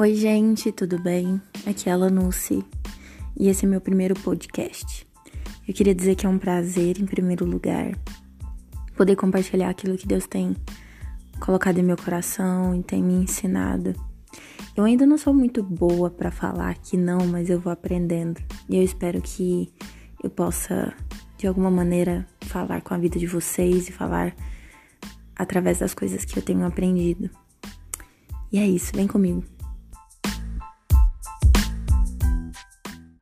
Oi, gente, tudo bem? Aqui é a Lanucci e esse é meu primeiro podcast. Eu queria dizer que é um prazer, em primeiro lugar, poder compartilhar aquilo que Deus tem colocado em meu coração e tem me ensinado. Eu ainda não sou muito boa para falar aqui, não, mas eu vou aprendendo e eu espero que eu possa, de alguma maneira, falar com a vida de vocês e falar através das coisas que eu tenho aprendido. E é isso, vem comigo.